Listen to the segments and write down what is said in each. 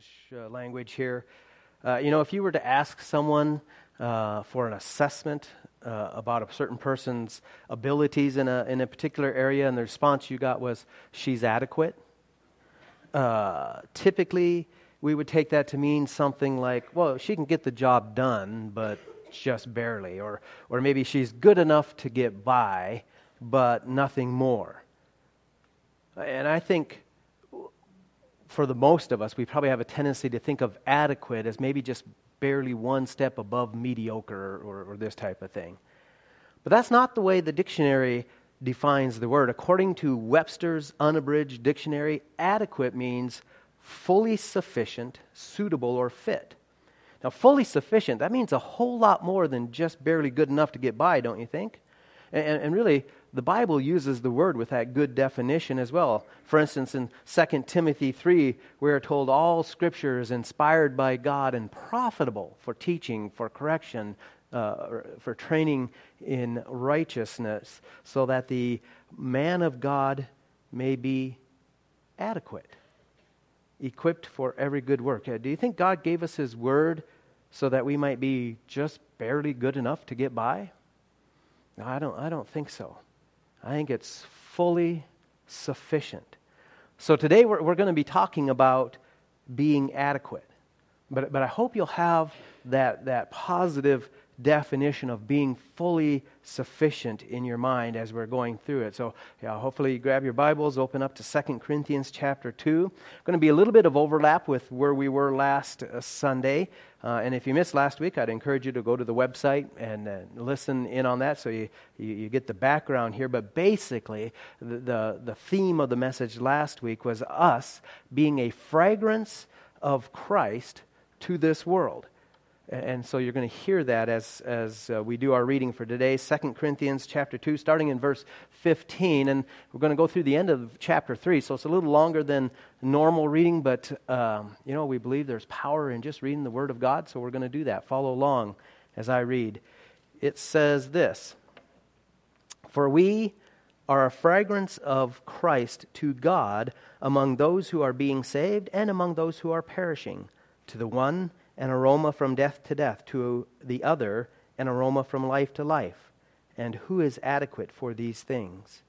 English uh, language here. Uh, you know, if you were to ask someone uh, for an assessment uh, about a certain person's abilities in a, in a particular area, and the response you got was, she's adequate, uh, typically we would take that to mean something like, well, she can get the job done, but just barely. Or, or maybe she's good enough to get by, but nothing more. And I think for the most of us, we probably have a tendency to think of adequate as maybe just barely one step above mediocre or, or, this type of thing. But that's not the way the dictionary defines the word. According to Webster's unabridged dictionary, adequate means fully sufficient, suitable, or fit. Now, fully sufficient, that means a whole lot more than just barely good enough to get by, don't you think? And, and really, the Bible uses the word with that good definition as well. For instance, in 2 Timothy 3, we are told all scripture is inspired by God and profitable for teaching, for correction, uh, for training in righteousness, so that the man of God may be adequate, equipped for every good work. Uh, do you think God gave us His word so that we might be just barely good enough to get by? No, I don't, I don't think so. I think it's fully sufficient. So today we're, we're going to be talking about being adequate. But, but I hope you'll have that, that positive definition of being fully sufficient in your mind as we're going through it. So, yeah, hopefully you grab your Bibles, open up to 2 Corinthians chapter 2. Going to be a little bit of overlap with where we were last uh, Sunday. Uh, and if you missed last week, I'd encourage you to go to the website and uh, listen in on that so you, you, you, get the background here. But basically, the, the, the theme of the message last week was us being a fragrance of Christ to this world. And so you're going to hear that as, as uh, we do our reading for today, 2 Corinthians chapter 2, starting in verse 15. And we're going to go through the end of chapter 3. So it's a little longer than normal reading, but, um, you know, we believe there's power in just reading the Word of God. So we're going to do that. Follow along as I read. It says this For we are a fragrance of Christ to God among those who are being saved and among those who are perishing. To the one, an aroma from death to death, to the other, an aroma from life to life. And who is adequate for these things?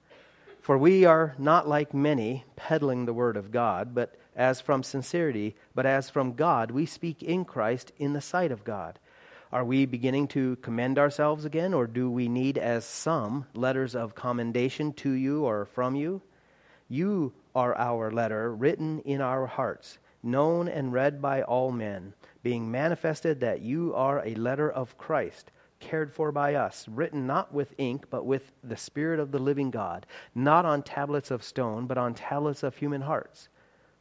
For we are not like many peddling the word of God, but as from sincerity, but as from God, we speak in Christ in the sight of God. Are we beginning to commend ourselves again, or do we need, as some, letters of commendation to you or from you? You are our letter, written in our hearts, known and read by all men being manifested that you are a letter of Christ, cared for by us, written not with ink, but with the Spirit of the living God, not on tablets of stone, but on tablets of human hearts.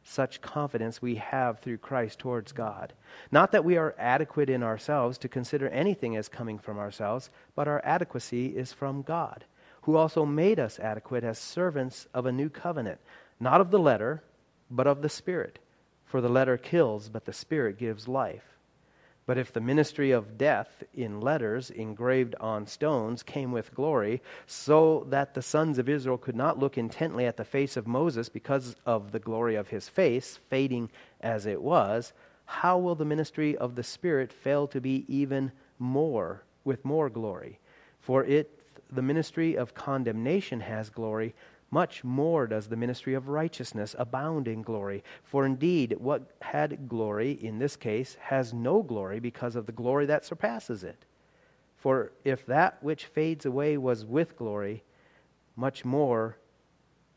Such confidence we have through Christ towards God. Not that we are adequate in ourselves to consider anything as coming from ourselves, but our adequacy is from God, who also made us adequate as servants of a new covenant, not of the letter, but of the Spirit. For the letter kills, but the Spirit gives life. But if the ministry of death in letters engraved on stones came with glory, so that the sons of Israel could not look intently at the face of Moses because of the glory of his face, fading as it was, how will the ministry of the Spirit fail to be even more, with more glory? For it, the ministry of condemnation has glory, much more does the ministry of righteousness abound in glory. For indeed, what had glory in this case has no glory because of the glory that surpasses it. For if that which fades away was with glory, much more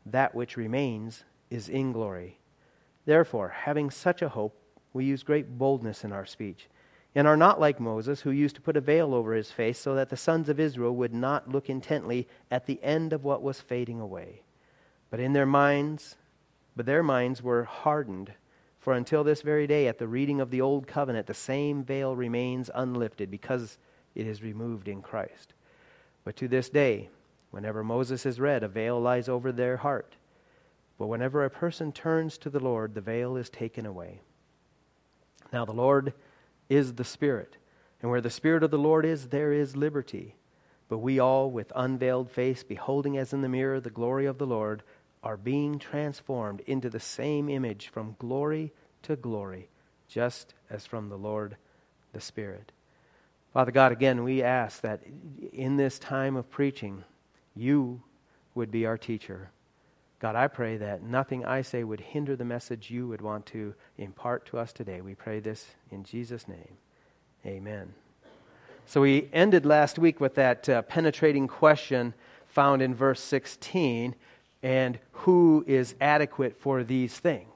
that which remains is in glory. Therefore, having such a hope, we use great boldness in our speech, and are not like Moses, who used to put a veil over his face so that the sons of Israel would not look intently at the end of what was fading away. But in their minds, but their minds were hardened. For until this very day, at the reading of the Old Covenant, the same veil remains unlifted because it is removed in Christ. But to this day, whenever Moses is read, a veil lies over their heart. But whenever a person turns to the Lord, the veil is taken away. Now, the Lord is the Spirit, and where the Spirit of the Lord is, there is liberty. But we all, with unveiled face, beholding as in the mirror the glory of the Lord, are being transformed into the same image from glory to glory, just as from the Lord the Spirit. Father God, again, we ask that in this time of preaching, you would be our teacher. God, I pray that nothing I say would hinder the message you would want to impart to us today. We pray this in Jesus' name. Amen. So we ended last week with that uh, penetrating question found in verse 16 and who is adequate for these things.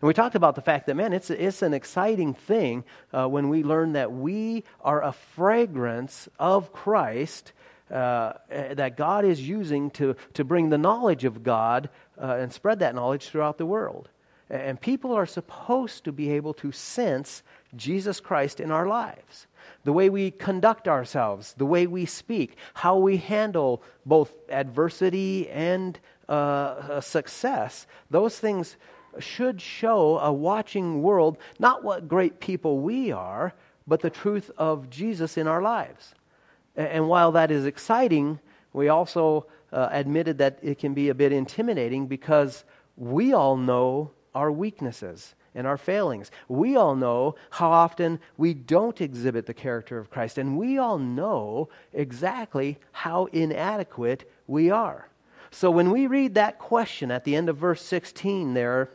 And we talked about the fact that, man, it's, it's an exciting thing uh, when we learn that we are a fragrance of Christ uh, that God is using to, to bring the knowledge of God uh, and spread that knowledge throughout the world. And people are supposed to be able to sense Jesus Christ in our lives. The way we conduct ourselves, the way we speak, how we handle both adversity and uh, success, those things should show a watching world not what great people we are, but the truth of Jesus in our lives. And while that is exciting, we also uh, admitted that it can be a bit intimidating because we all know our weaknesses and our failings. We all know how often we don't exhibit the character of Christ, and we all know exactly how inadequate we are. So when we read that question at the end of verse 16 there,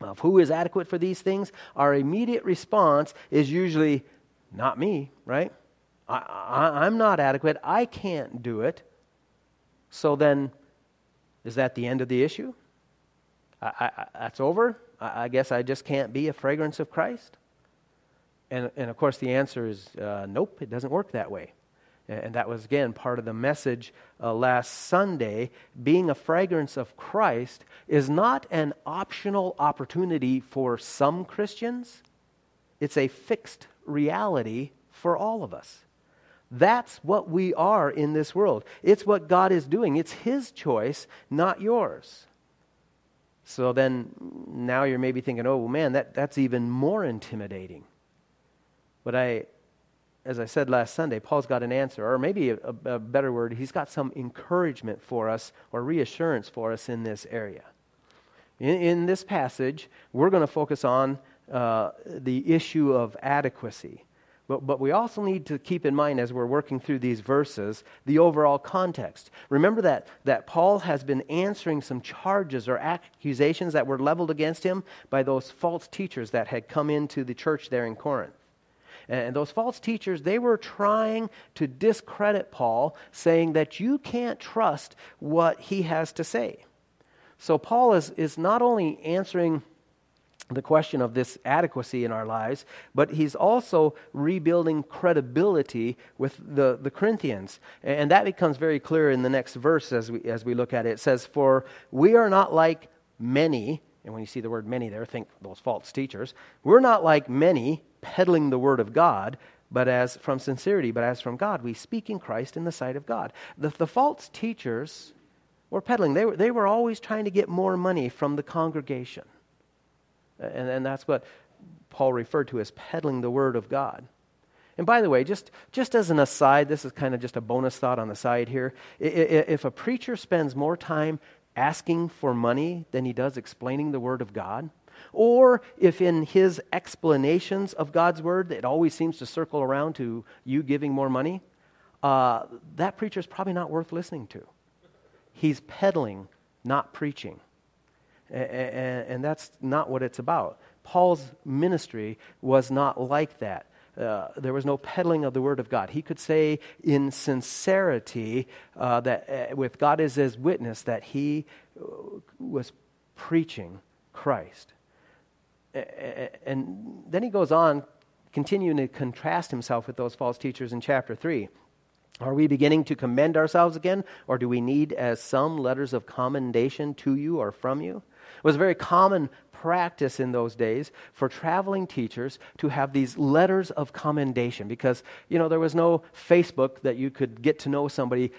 of who is adequate for these things, our immediate response is usually, not me, right? I, am not adequate. I can't do it. So then, is that the end of the issue? I, I, that's over? I, guess I just can't be a fragrance of Christ? And, and of course, the answer is uh, nope, it doesn't work that way. And that was, again, part of the message uh, last Sunday. Being a fragrance of Christ is not an optional opportunity for some Christians, it's a fixed reality for all of us. That's what we are in this world. It's what God is doing. It's His choice, not yours. So then now you're maybe thinking, oh man, that, that's even more intimidating. But I, as I said last Sunday, Paul's got an answer, or maybe a, a, better word, he's got some encouragement for us or reassurance for us in this area. In, in this passage, we're going to focus on uh, the issue of adequacy. But, but we also need to keep in mind as we're working through these verses the overall context. Remember that, that Paul has been answering some charges or accusations that were leveled against him by those false teachers that had come into the church there in Corinth. And those false teachers, they were trying to discredit Paul, saying that you can't trust what he has to say. So Paul is, is not only answering the question of this adequacy in our lives, but he's also rebuilding credibility with the, the Corinthians. And that becomes very clear in the next verse as we, as we look at it. It says, For we are not like many, and when you see the word many there, think those false teachers. We're not like many peddling the word of God, but as from sincerity, but as from God. We speak in Christ in the sight of God. The, the false teachers were peddling, they were, they were always trying to get more money from the congregation. And, and that's what Paul referred to as peddling the word of God. And by the way, just, just as an aside, this is kind of just a bonus thought on the side here. If a preacher spends more time asking for money than he does explaining the Word of God, or if in his explanations of God's Word it always seems to circle around to you giving more money, uh, that preacher is probably not worth listening to. He's peddling, not preaching. And, and that's not what it's about. Paul's ministry was not like that. Uh, there was no peddling of the word of God. He could say in sincerity uh, that uh, with God as his witness that he uh, was preaching Christ. And then he goes on, continuing to contrast himself with those false teachers in chapter 3. Are we beginning to commend ourselves again, or do we need as some letters of commendation to you or from you? It was a very common practice in those days for traveling teachers to have these letters of commendation because, you know, there was no Facebook that you could get to know somebody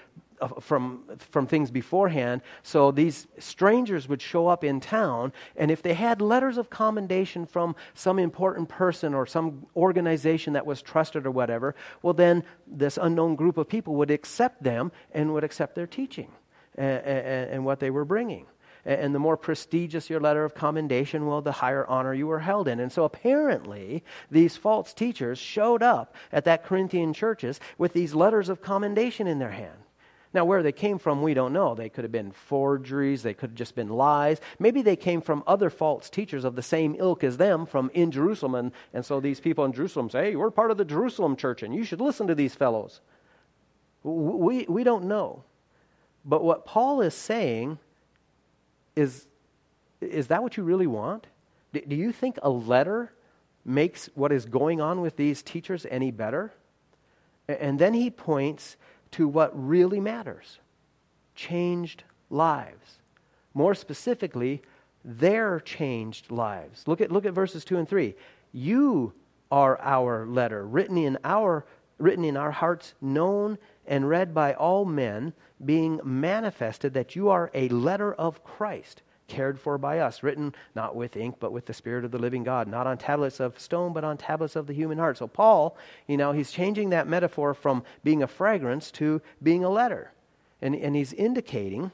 from, from things beforehand. So these strangers would show up in town, and if they had letters of commendation from some important person or some organization that was trusted or whatever, well, then this unknown group of people would accept them and would accept their teaching and, and, and what they were bringing. And the more prestigious your letter of commendation, well, the higher honor you were held in. And so apparently, these false teachers showed up at that Corinthian churches with these letters of commendation in their hand. Now, where they came from, we don't know. They could have been forgeries, they could have just been lies. Maybe they came from other false teachers of the same ilk as them from in Jerusalem. And, and so these people in Jerusalem say, hey, we're part of the Jerusalem church, and you should listen to these fellows. We, we don't know. But what Paul is saying is is that what you really want? Do you think a letter makes what is going on with these teachers any better? And then he points to what really matters changed lives. More specifically, their changed lives. Look at, look at verses 2 and 3. You are our letter, written in our, written in our hearts, known and read by all men, being manifested that you are a letter of Christ cared for by us, written not with ink, but with the Spirit of the living God, not on tablets of stone, but on tablets of the human heart. So, Paul, you know, he's changing that metaphor from being a fragrance to being a letter. And, and he's indicating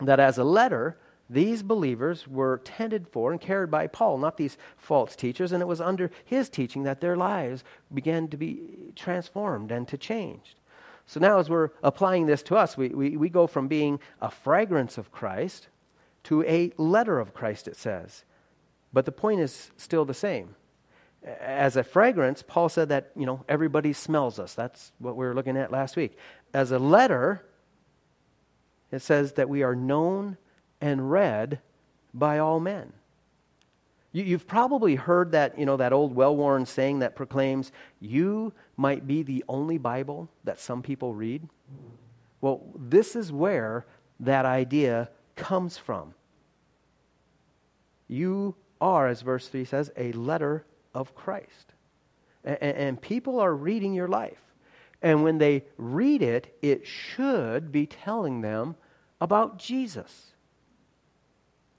that as a letter, these believers were tended for and cared by Paul, not these false teachers. And it was under his teaching that their lives began to be transformed and to change. So now, as we're applying this to us, we, we, we go from being a fragrance of Christ to a letter of Christ, it says. But the point is still the same. As a fragrance, Paul said that, you know, everybody smells us. That's what we were looking at last week. As a letter, it says that we are known and read by all men. You, have probably heard that, you know, that old well-worn saying that proclaims, you might be the only Bible that some people read. Well, this is where that idea comes from. You are, as verse 3 says, a letter of Christ. And, and, people are reading your life. And when they read it, it should be telling them about Jesus.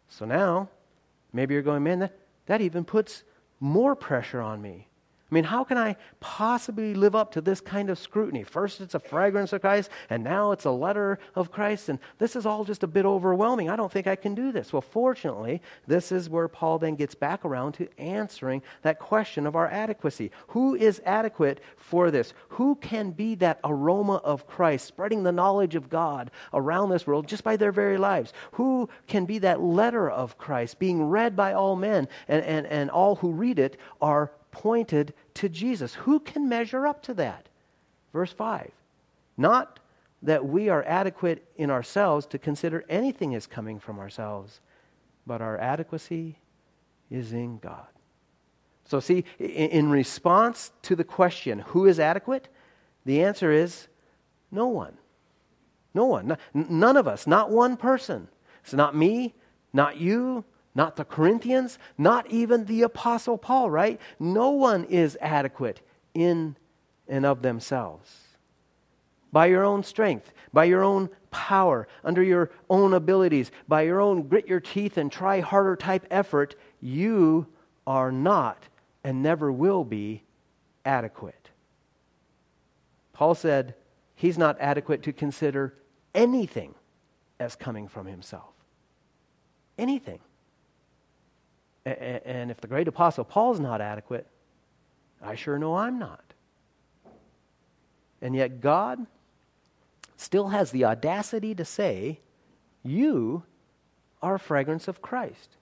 So now, maybe you're going, man, that, that even puts more pressure on me. I mean, how can I possibly live up to this kind of scrutiny? First, it's a fragrance of Christ, and now it's a letter of Christ, and this is all just a bit overwhelming. I don't think I can do this. Well, fortunately, this is where Paul then gets back around to answering that question of our adequacy. Who is adequate for this? Who can be that aroma of Christ, spreading the knowledge of God around this world just by their very lives? Who can be that letter of Christ being read by all men, and, and, and all who read it are pointed to Jesus. Who can measure up to that? Verse 5. Not that we are adequate in ourselves to consider anything as coming from ourselves, but our adequacy is in God. So, see, in response to the question, who is adequate? The answer is no one. No one. None of us. Not one person. It's not me, not you, not the Corinthians, not even the Apostle Paul, right? No one is adequate in and of themselves. By your own strength, by your own power, under your own abilities, by your own grit your teeth and try harder type effort, you are not and never will be adequate. Paul said he's not adequate to consider anything as coming from himself. Anything. And if the great apostle Paul's not adequate, I sure know I'm not. And yet God still has the audacity to say, You are a fragrance of Christ.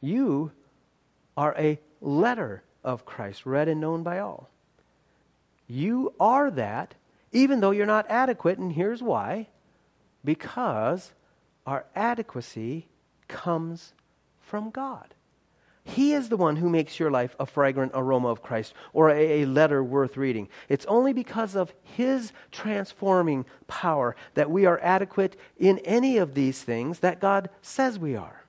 You are a letter of Christ, read and known by all. You are that, even though you're not adequate, and here's why because our adequacy comes from God. He is the one who makes your life a fragrant aroma of Christ or a, a, letter worth reading. It's only because of His transforming power that we are adequate in any of these things that God says we are.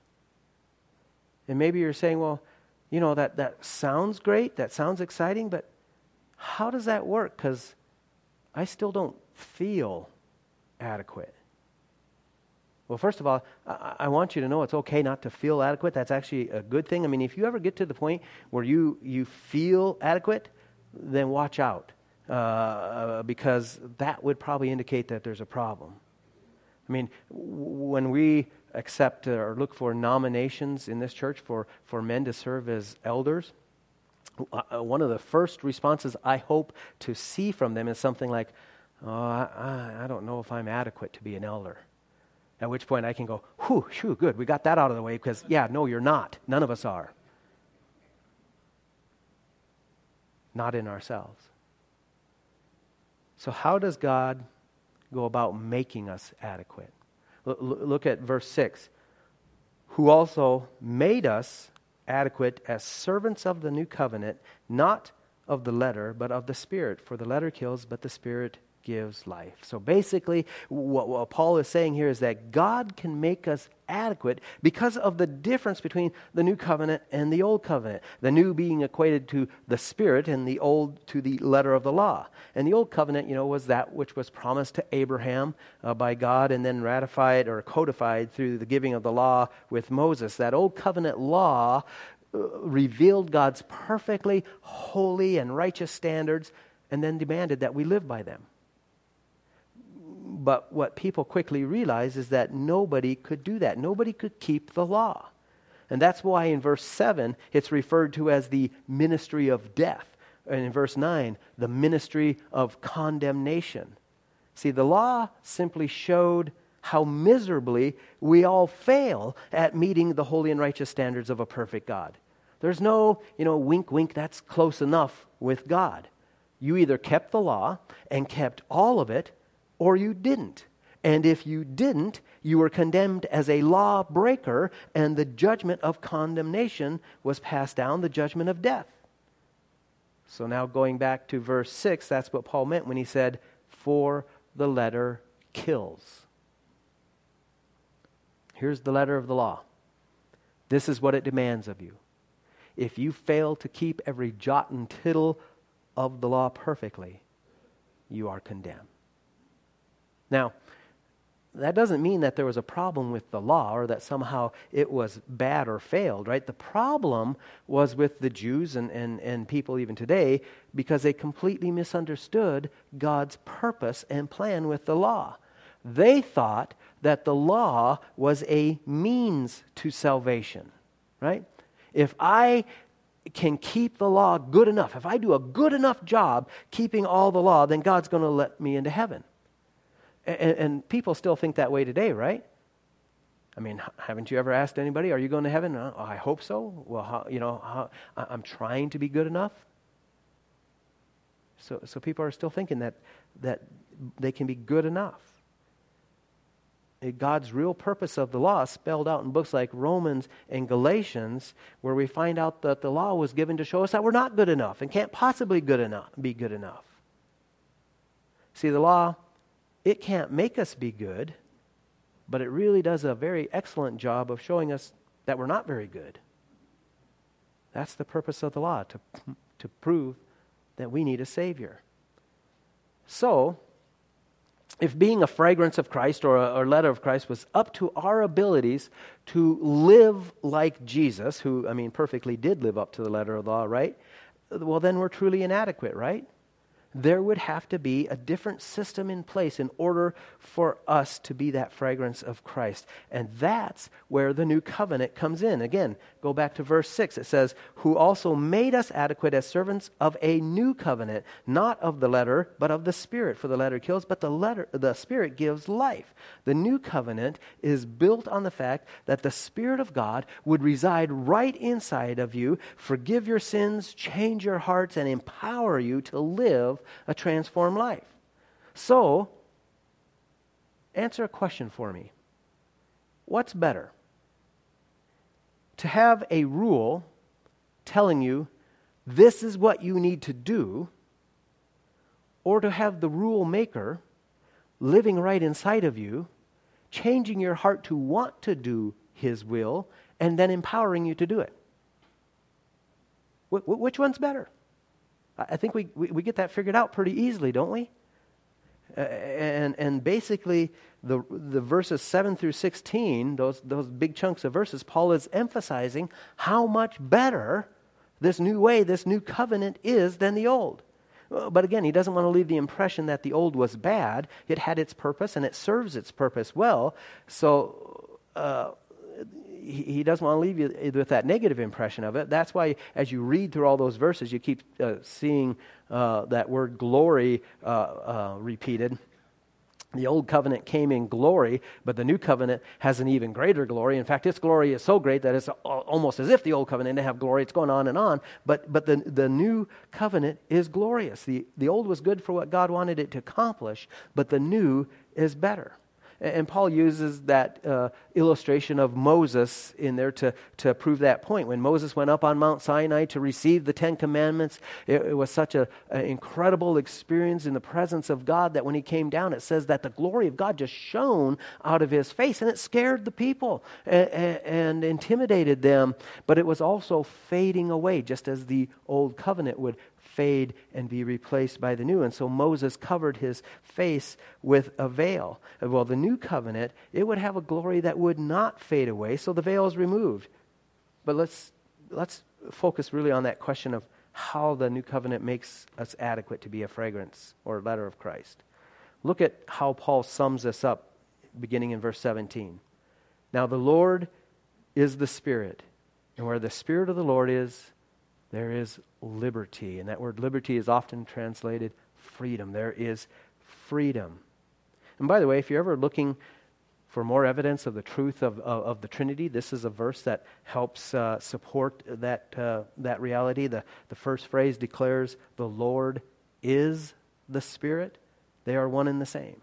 And maybe you're saying, well, you know, that, that sounds great, that sounds exciting, but how does that work? Because I still don't feel adequate. Well, first of all, I, want you to know it's okay not to feel adequate. That's actually a good thing. I mean, if you ever get to the point where you, you feel adequate, then watch out uh, because that would probably indicate that there's a problem. I mean, when we accept or look for nominations in this church for, for men to serve as elders, uh, one of the first responses I hope to see from them is something like, oh, I, I don't know if I'm adequate to be an elder. At which point I can go, whew, shoo, good, we got that out of the way because, yeah, no, you're not. None of us are. Not in ourselves. So, how does God go about making us adequate? L- look at verse 6. Who also made us adequate as servants of the new covenant, not of the letter, but of the Spirit. For the letter kills, but the Spirit gives life. So basically, what, what, Paul is saying here is that God can make us adequate because of the difference between the new covenant and the old covenant. The new being equated to the Spirit and the old to the letter of the law. And the old covenant, you know, was that which was promised to Abraham uh, by God and then ratified or codified through the giving of the law with Moses. That old covenant law uh, revealed God's perfectly holy and righteous standards and then demanded that we live by them but what people quickly realize is that nobody could do that. Nobody could keep the law. And that's why in verse 7, it's referred to as the ministry of death. And in verse 9, the ministry of condemnation. See, the law simply showed how miserably we all fail at meeting the holy and righteous standards of a perfect God. There's no, you know, wink, wink, that's close enough with God. You either kept the law and kept all of it, or you didn't. And if you didn't, you were condemned as a lawbreaker, and the judgment of condemnation was passed down, the judgment of death. So now going back to verse 6, that's what Paul meant when he said, For the letter kills. Here's the letter of the law. This is what it demands of you. If you fail to keep every jot and tittle of the law perfectly, you are condemned. Now, that doesn't mean that there was a problem with the law or that somehow it was bad or failed, right? The problem was with the Jews and, and, and people even today because they completely misunderstood God's purpose and plan with the law. They thought that the law was a means to salvation, right? If I can keep the law good enough, if I do a good enough job keeping all the law, then God's going to let me into heaven. And, and, people still think that way today, right? I mean, haven't you ever asked anybody, "Are you going to heaven?" Oh, I hope so. Well, how, you know, how, I'm trying to be good enough. So, so people are still thinking that that they can be good enough. Eh, God's real purpose of the law spelled out in books like Romans and Galatians, where we find out that the law was given to show us that we're not good enough and can't possibly good enough, be good enough. See, the law it can't make us be good, but it really does a very excellent job of showing us that we're not very good. That's the purpose of the law, to, to prove that we need a Savior. So, if being a fragrance of Christ or a or letter of Christ was up to our abilities to live like Jesus, who, I mean, perfectly did live up to the letter of the law, right? Well, then we're truly inadequate, right? There would have to be a different system in place in order for us to be that fragrance of Christ. And that's where the new covenant comes in. Again, go back to verse 6. It says, Who also made us adequate as servants of a new covenant, not of the letter, but of the Spirit. For the letter kills, but the, letter, the Spirit gives life. The new covenant is built on the fact that the Spirit of God would reside right inside of you, forgive your sins, change your hearts, and empower you to live a transformed life. So, answer a question for me. What's better? To have a rule telling you this is what you need to do, or to have the rule maker living right inside of you, changing your heart to want to do his will, and then empowering you to do it? Wh- which one's better? I think we, we, we get that figured out pretty easily, don't we? Uh, and, and basically, the, the verses 7 through 16, those, those big chunks of verses, Paul is emphasizing how much better this new way, this new covenant is than the old. Uh, but again, he doesn't want to leave the impression that the old was bad. It had its purpose and it serves its purpose well. So uh, he, doesn't want to leave you with that negative impression of it. That's why, as you read through all those verses, you keep uh, seeing uh, that word glory uh, uh, repeated. The old covenant came in glory, but the new covenant has an even greater glory. In fact, its glory is so great that it's almost as if the old covenant didn't have glory. It's going on and on. But, but the, the new covenant is glorious. The, the old was good for what God wanted it to accomplish, but the new is better. And Paul uses that uh, illustration of Moses in there to, to prove that point. When Moses went up on Mount Sinai to receive the Ten Commandments, it, it was such an incredible experience in the presence of God that when he came down, it says that the glory of God just shone out of his face, and it scared the people and, and intimidated them. But it was also fading away, just as the old covenant would fade and be replaced by the new. And so Moses covered his face with a veil. Well, the new covenant, it would have a glory that would not fade away, so the veil is removed. But let's, let's focus really on that question of how the new covenant makes us adequate to be a fragrance or a letter of Christ. Look at how Paul sums this up beginning in verse 17. Now, the Lord is the Spirit, and where the Spirit of the Lord is, there is liberty. And that word liberty is often translated freedom. There is freedom. And by the way, if you're ever looking for more evidence of the truth of, of, of the Trinity, this is a verse that helps uh, support that, uh, that reality. The, the first phrase declares, The Lord is the Spirit. They are one and the same.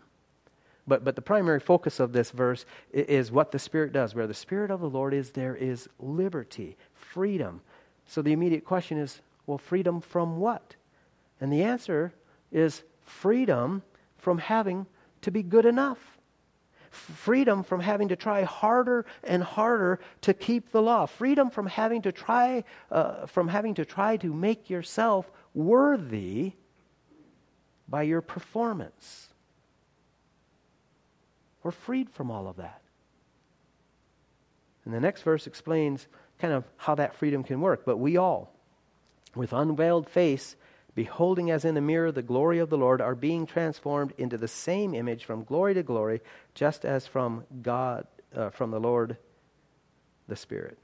But, but the primary focus of this verse is what the Spirit does. Where the Spirit of the Lord is, there is liberty, freedom. So the immediate question is well, freedom from what? And the answer is freedom from having to be good enough. Freedom from having to try harder and harder to keep the law. Freedom from having to try, uh, from having to try to make yourself worthy by your performance. We're freed from all of that. And the next verse explains kind of how that freedom can work. But we all, with unveiled face, beholding as in a mirror the glory of the Lord, are being transformed into the same image from glory to glory, just as from God, uh, from the Lord, the Spirit.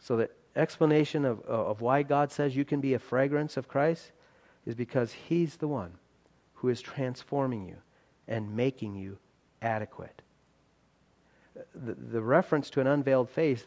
So the explanation of, uh, of why God says you can be a fragrance of Christ is because He's the one who is transforming you and making you adequate. The, the reference to an unveiled face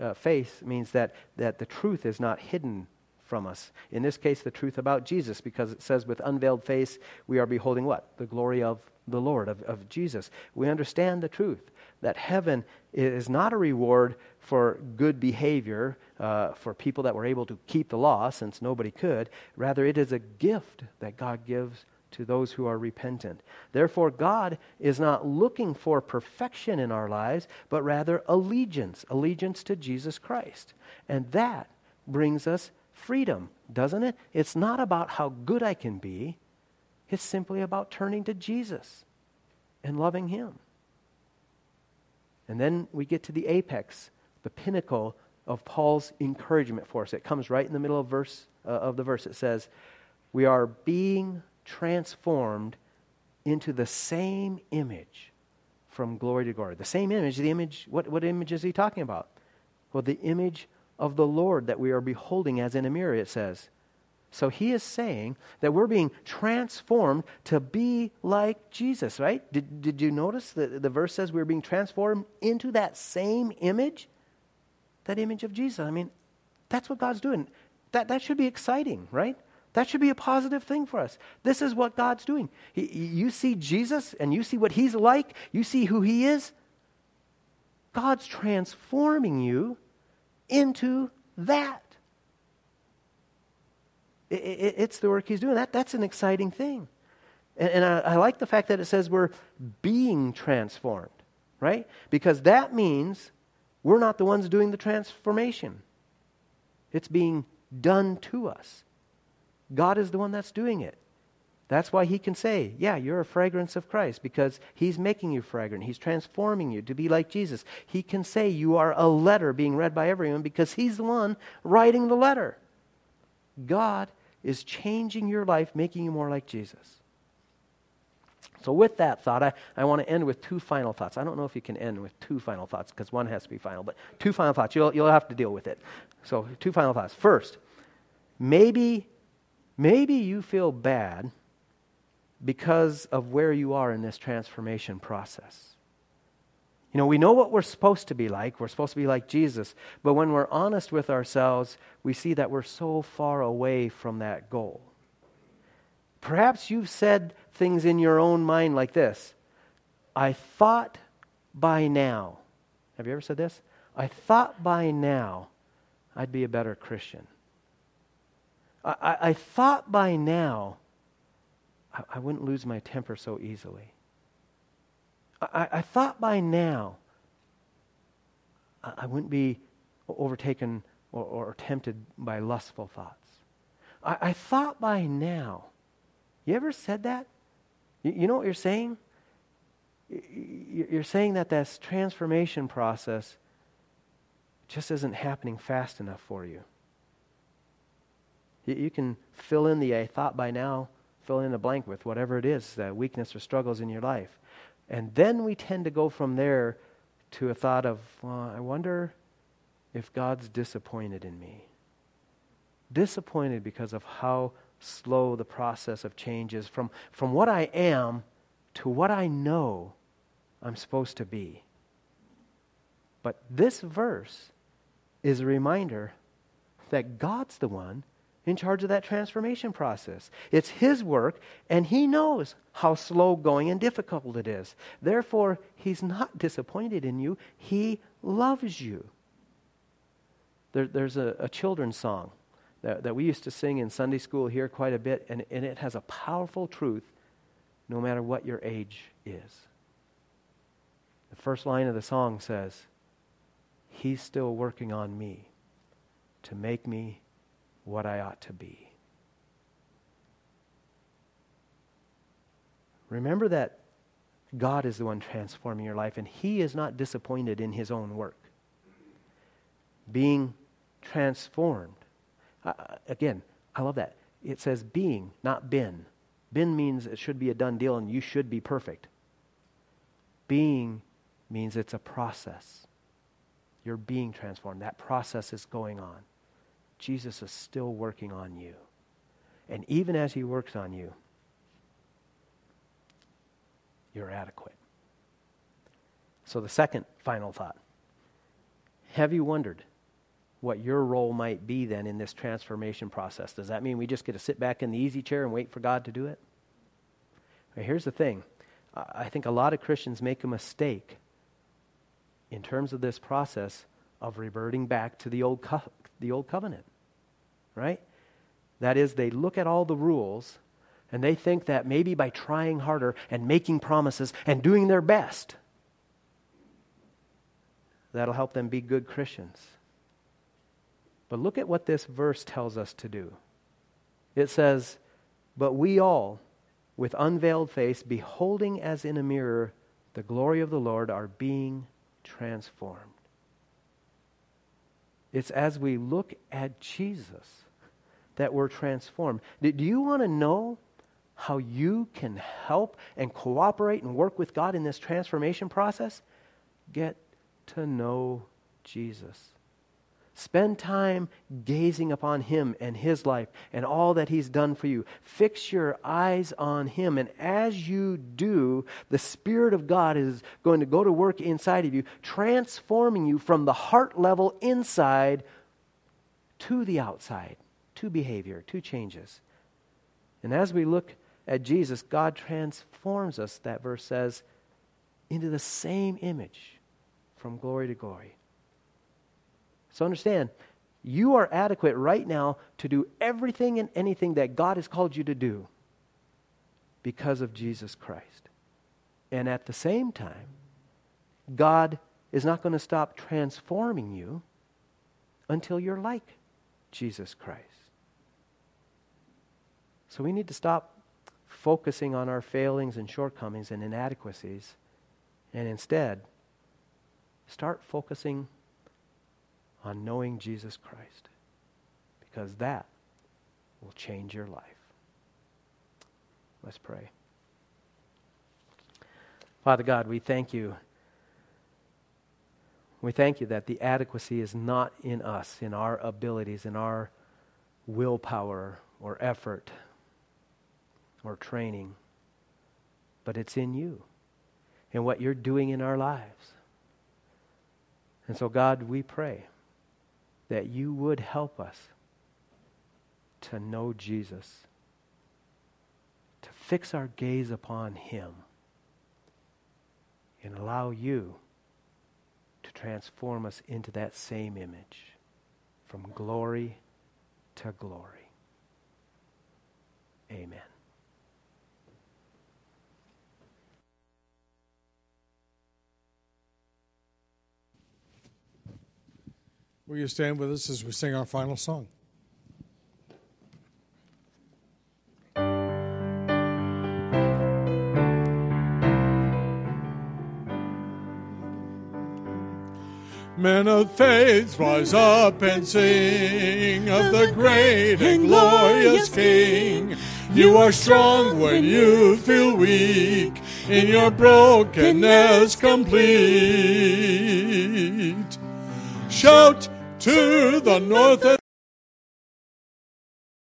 uh, faith means that, that the truth is not hidden from us. In this case, the truth about Jesus, because it says, with unveiled face, we are beholding what? The glory of the Lord, of, of Jesus. We understand the truth that heaven is not a reward for good behavior uh, for people that were able to keep the law, since nobody could. Rather, it is a gift that God gives to those who are repentant. Therefore, God is not looking for perfection in our lives, but rather allegiance, allegiance to Jesus Christ. And that brings us freedom, doesn't it? It's not about how good I can be, it's simply about turning to Jesus and loving Him. And then we get to the apex, the pinnacle of Paul's encouragement for us. It comes right in the middle of verse uh, of the verse. It says, "We are being transformed into the same image from glory to glory. The same image, the image, what, what image is he talking about? Well, the image of the Lord that we are beholding as in a mirror, it says. So he is saying that we're being transformed to be like Jesus, right? Did, did you notice that the verse says we're being transformed into that same image? That image of Jesus. I mean, that's what God's doing. That, that should be exciting, right? That should be a positive thing for us. This is what God's doing. He, you see Jesus and you see what he's like, you see who he is. God's transforming you into that. It, it, it's the work he's doing. That, that's an exciting thing. And, and I, I like the fact that it says we're being transformed, right? Because that means we're not the ones doing the transformation, it's being done to us. God is the one that's doing it. That's why he can say, Yeah, you're a fragrance of Christ because he's making you fragrant. He's transforming you to be like Jesus. He can say you are a letter being read by everyone because he's the one writing the letter. God is changing your life, making you more like Jesus. So, with that thought, I, I want to end with two final thoughts. I don't know if you can end with two final thoughts because one has to be final, but two final thoughts. You'll, you'll have to deal with it. So, two final thoughts. First, maybe, maybe you feel bad because of where you are in this transformation process. You know, we know what we're supposed to be like. We're supposed to be like Jesus. But when we're honest with ourselves, we see that we're so far away from that goal. Perhaps you've said things in your own mind like this I thought by now. Have you ever said this? I thought by now I'd be a better Christian. I, I, thought by now I, I wouldn't lose my temper so easily. I, I thought by now I, I wouldn't be overtaken or, or, tempted by lustful thoughts. I, I, thought by now. You ever said that? You, you know what you're saying? You're saying that this transformation process just isn't happening fast enough for you. You can fill in the I thought by now, fill in the blank with whatever it is, the weakness or struggles in your life. And then we tend to go from there to a thought of, well, I wonder if God's disappointed in me. Disappointed because of how slow the process of change is from, from what I am to what I know I'm supposed to be. But this verse is a reminder that God's the one in charge of that transformation process. It's His work, and He knows how slow going and difficult it is. Therefore, He's not disappointed in you, He loves you. There, there's a, a, children's song that, that we used to sing in Sunday school here quite a bit, and, and it has a powerful truth no matter what your age is. The first line of the song says, He's still working on me to make me what I ought to be. Remember that God is the one transforming your life, and He is not disappointed in His own work. Being transformed. Uh, again, I love that. It says being, not been. Been means it should be a done deal and you should be perfect. Being means it's a process. You're being transformed. That process is going on. Jesus is still working on you. And even as he works on you, you're adequate. So, the second final thought Have you wondered what your role might be then in this transformation process? Does that mean we just get to sit back in the easy chair and wait for God to do it? here's the thing I think a lot of Christians make a mistake in terms of this process of reverting back to the old, co- the old covenant right? That is, they look at all the rules and they think that maybe by trying harder and making promises and doing their best, that'll help them be good Christians. But look at what this verse tells us to do. It says, But we all, with unveiled face, beholding as in a mirror the glory of the Lord, are being transformed. It's as we look at Jesus that we're transformed. Do you want to know how you can help and cooperate and work with God in this transformation process? Get to know Jesus. Spend time gazing upon Him and His life and all that He's done for you. Fix your eyes on Him. And as you do, the Spirit of God is going to go to work inside of you, transforming you from the heart level inside to the outside to behavior, to changes. And as we look at Jesus, God transforms us, that verse says, into the same image from glory to glory. So understand, you are adequate right now to do everything and anything that God has called you to do because of Jesus Christ. And at the same time, God is not going to stop transforming you until you're like Jesus Christ. So we need to stop focusing on our failings and shortcomings and inadequacies and instead start focusing on knowing Jesus Christ because that will change your life. Let's pray. Father God, we thank you. We thank you that the adequacy is not in us, in our abilities, in our willpower or effort or training, but it's in you and what you're doing in our lives. And so, God, we pray that you would help us to know Jesus, to fix our gaze upon him, and allow you to transform us into that same image from glory to glory. Amen. Will you stand with us as we sing our final song? Men of faith, rise up and sing of the great and glorious King. You are strong when you feel weak, in your brokenness complete. Shout to the north